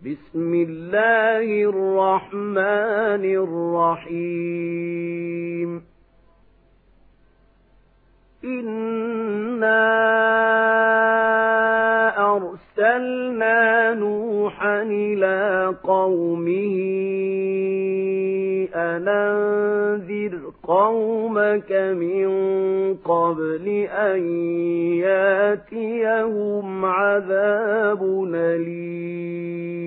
بسم الله الرحمن الرحيم. إنا أرسلنا نوحا إلى قومه أنذر قومك من قبل أن ياتيهم عذاب أليم.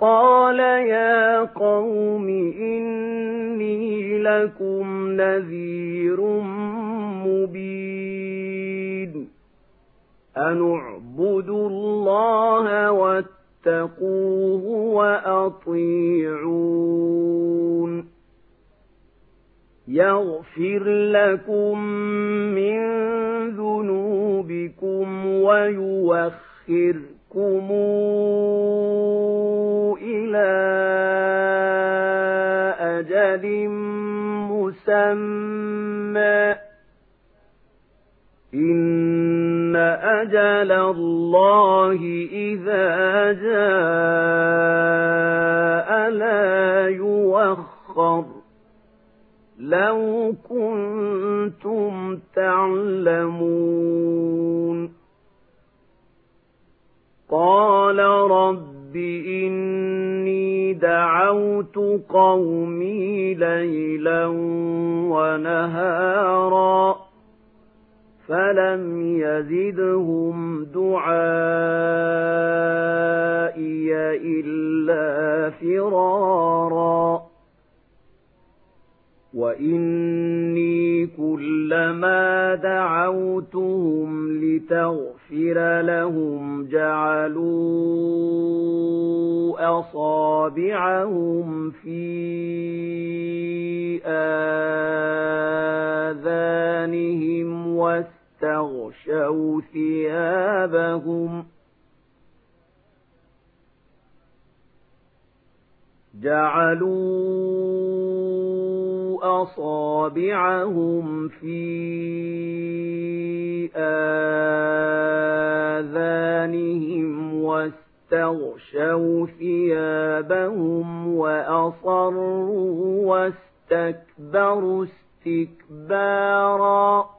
قال يا قوم إني لكم نذير مبين أن اعبدوا الله واتقوه وأطيعون يغفر لكم من ذنوبكم ويوخركم إلى أجل مسمى. إن أجل الله إذا جاء لا يوخر لو كنتم قومي ليلا ونهارا فلم يزدهم دعائي إلا فرارا وإني كلما دعوتهم لتغفر لهم جعلوا أصابعهم في آذانهم واستغشوا ثيابهم. جعلوا أصابعهم في آذانهم واستغشوا ثيابهم وأصروا واستكبروا استكبارا.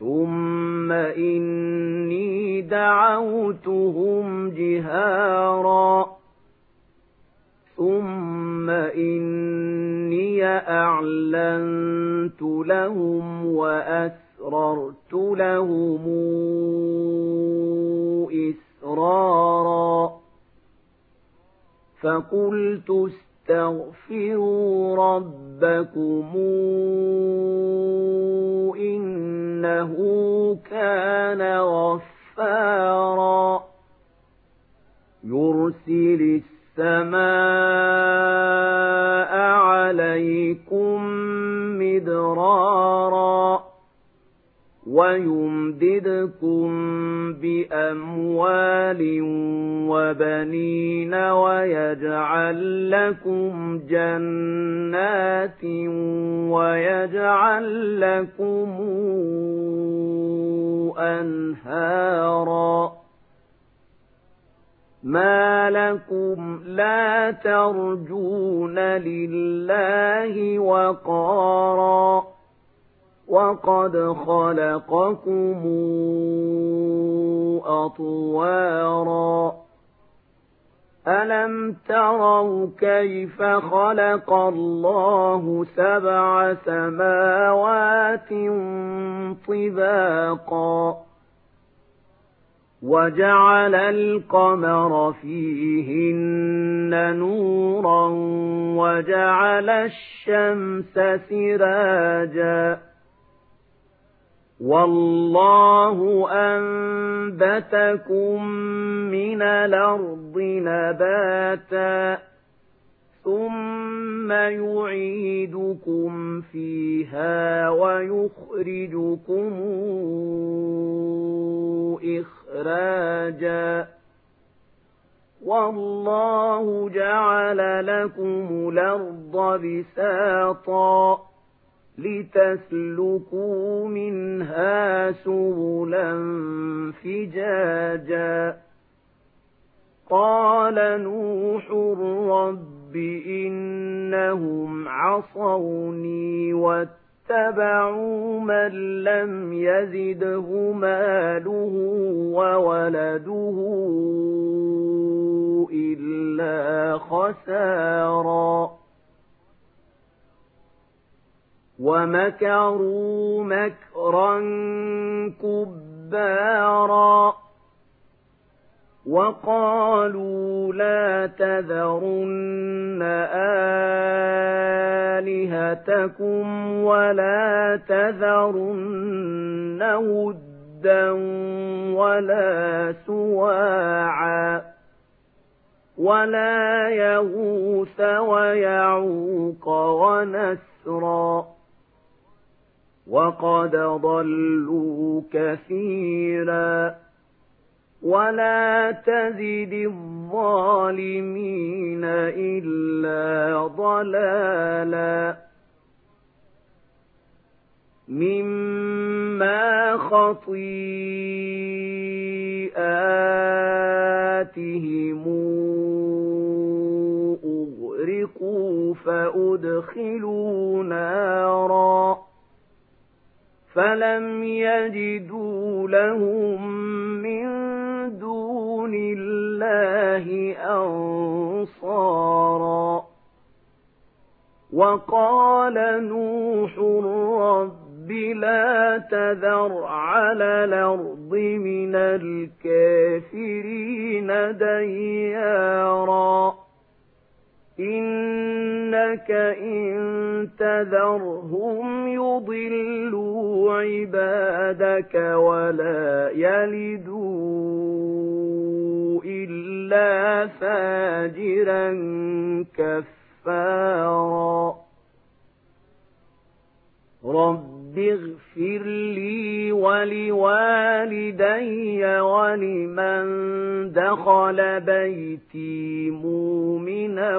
ثم إني دعوتهم جهارا. ثم إني أعلنت لهم وأسررت لهم إسرارا فقلت استغفروا ربكم إنه كان غفارا. يرسل السماء عليكم مدرارا. ويمددكم بأموال وبنين ويجعل لكم جنات ويجعل لكم أنهارا. ما لكم لا ترجون لله وقارا. وقد خلقكم أطوارا. ألم تروا كيف خلق الله سبع سماوات طباقا؟ وجعل القمر فيهن نورا وجعل الشمس سراجا. والله أنبتكم من الأرض نباتا ثم يعيدكم فيها ويخرجكم إخراجا والله جعل لكم الأرض بساطا لتسلكوا منها سبلا فجاجا قال نوح رب إنهم عصوني واتبعوا من لم يزده ماله وولده إلا خساراً ومكروا مكرا كبارا وقالوا لا تذرن آلهتكم ولا تذرن ودا ولا سواعا ولا يغوث ويعوق ونسرا وقد ضلوا كثيرا ولا تزد الظالمين إلا ضلالا مما خطيئاتهم أغرقوا فأدخلوا نارا فلم يجدوا لهم من دون الله أنصارا وقال نوح رب لا تذر على الأرض من الكافرين ديارا إنك إن تذرهم يضلوا عبادك ولا يلدوا إلا فاجرا كفارا. رب اغفر لي ولوالدي ولمن دخل بيتي مؤمنا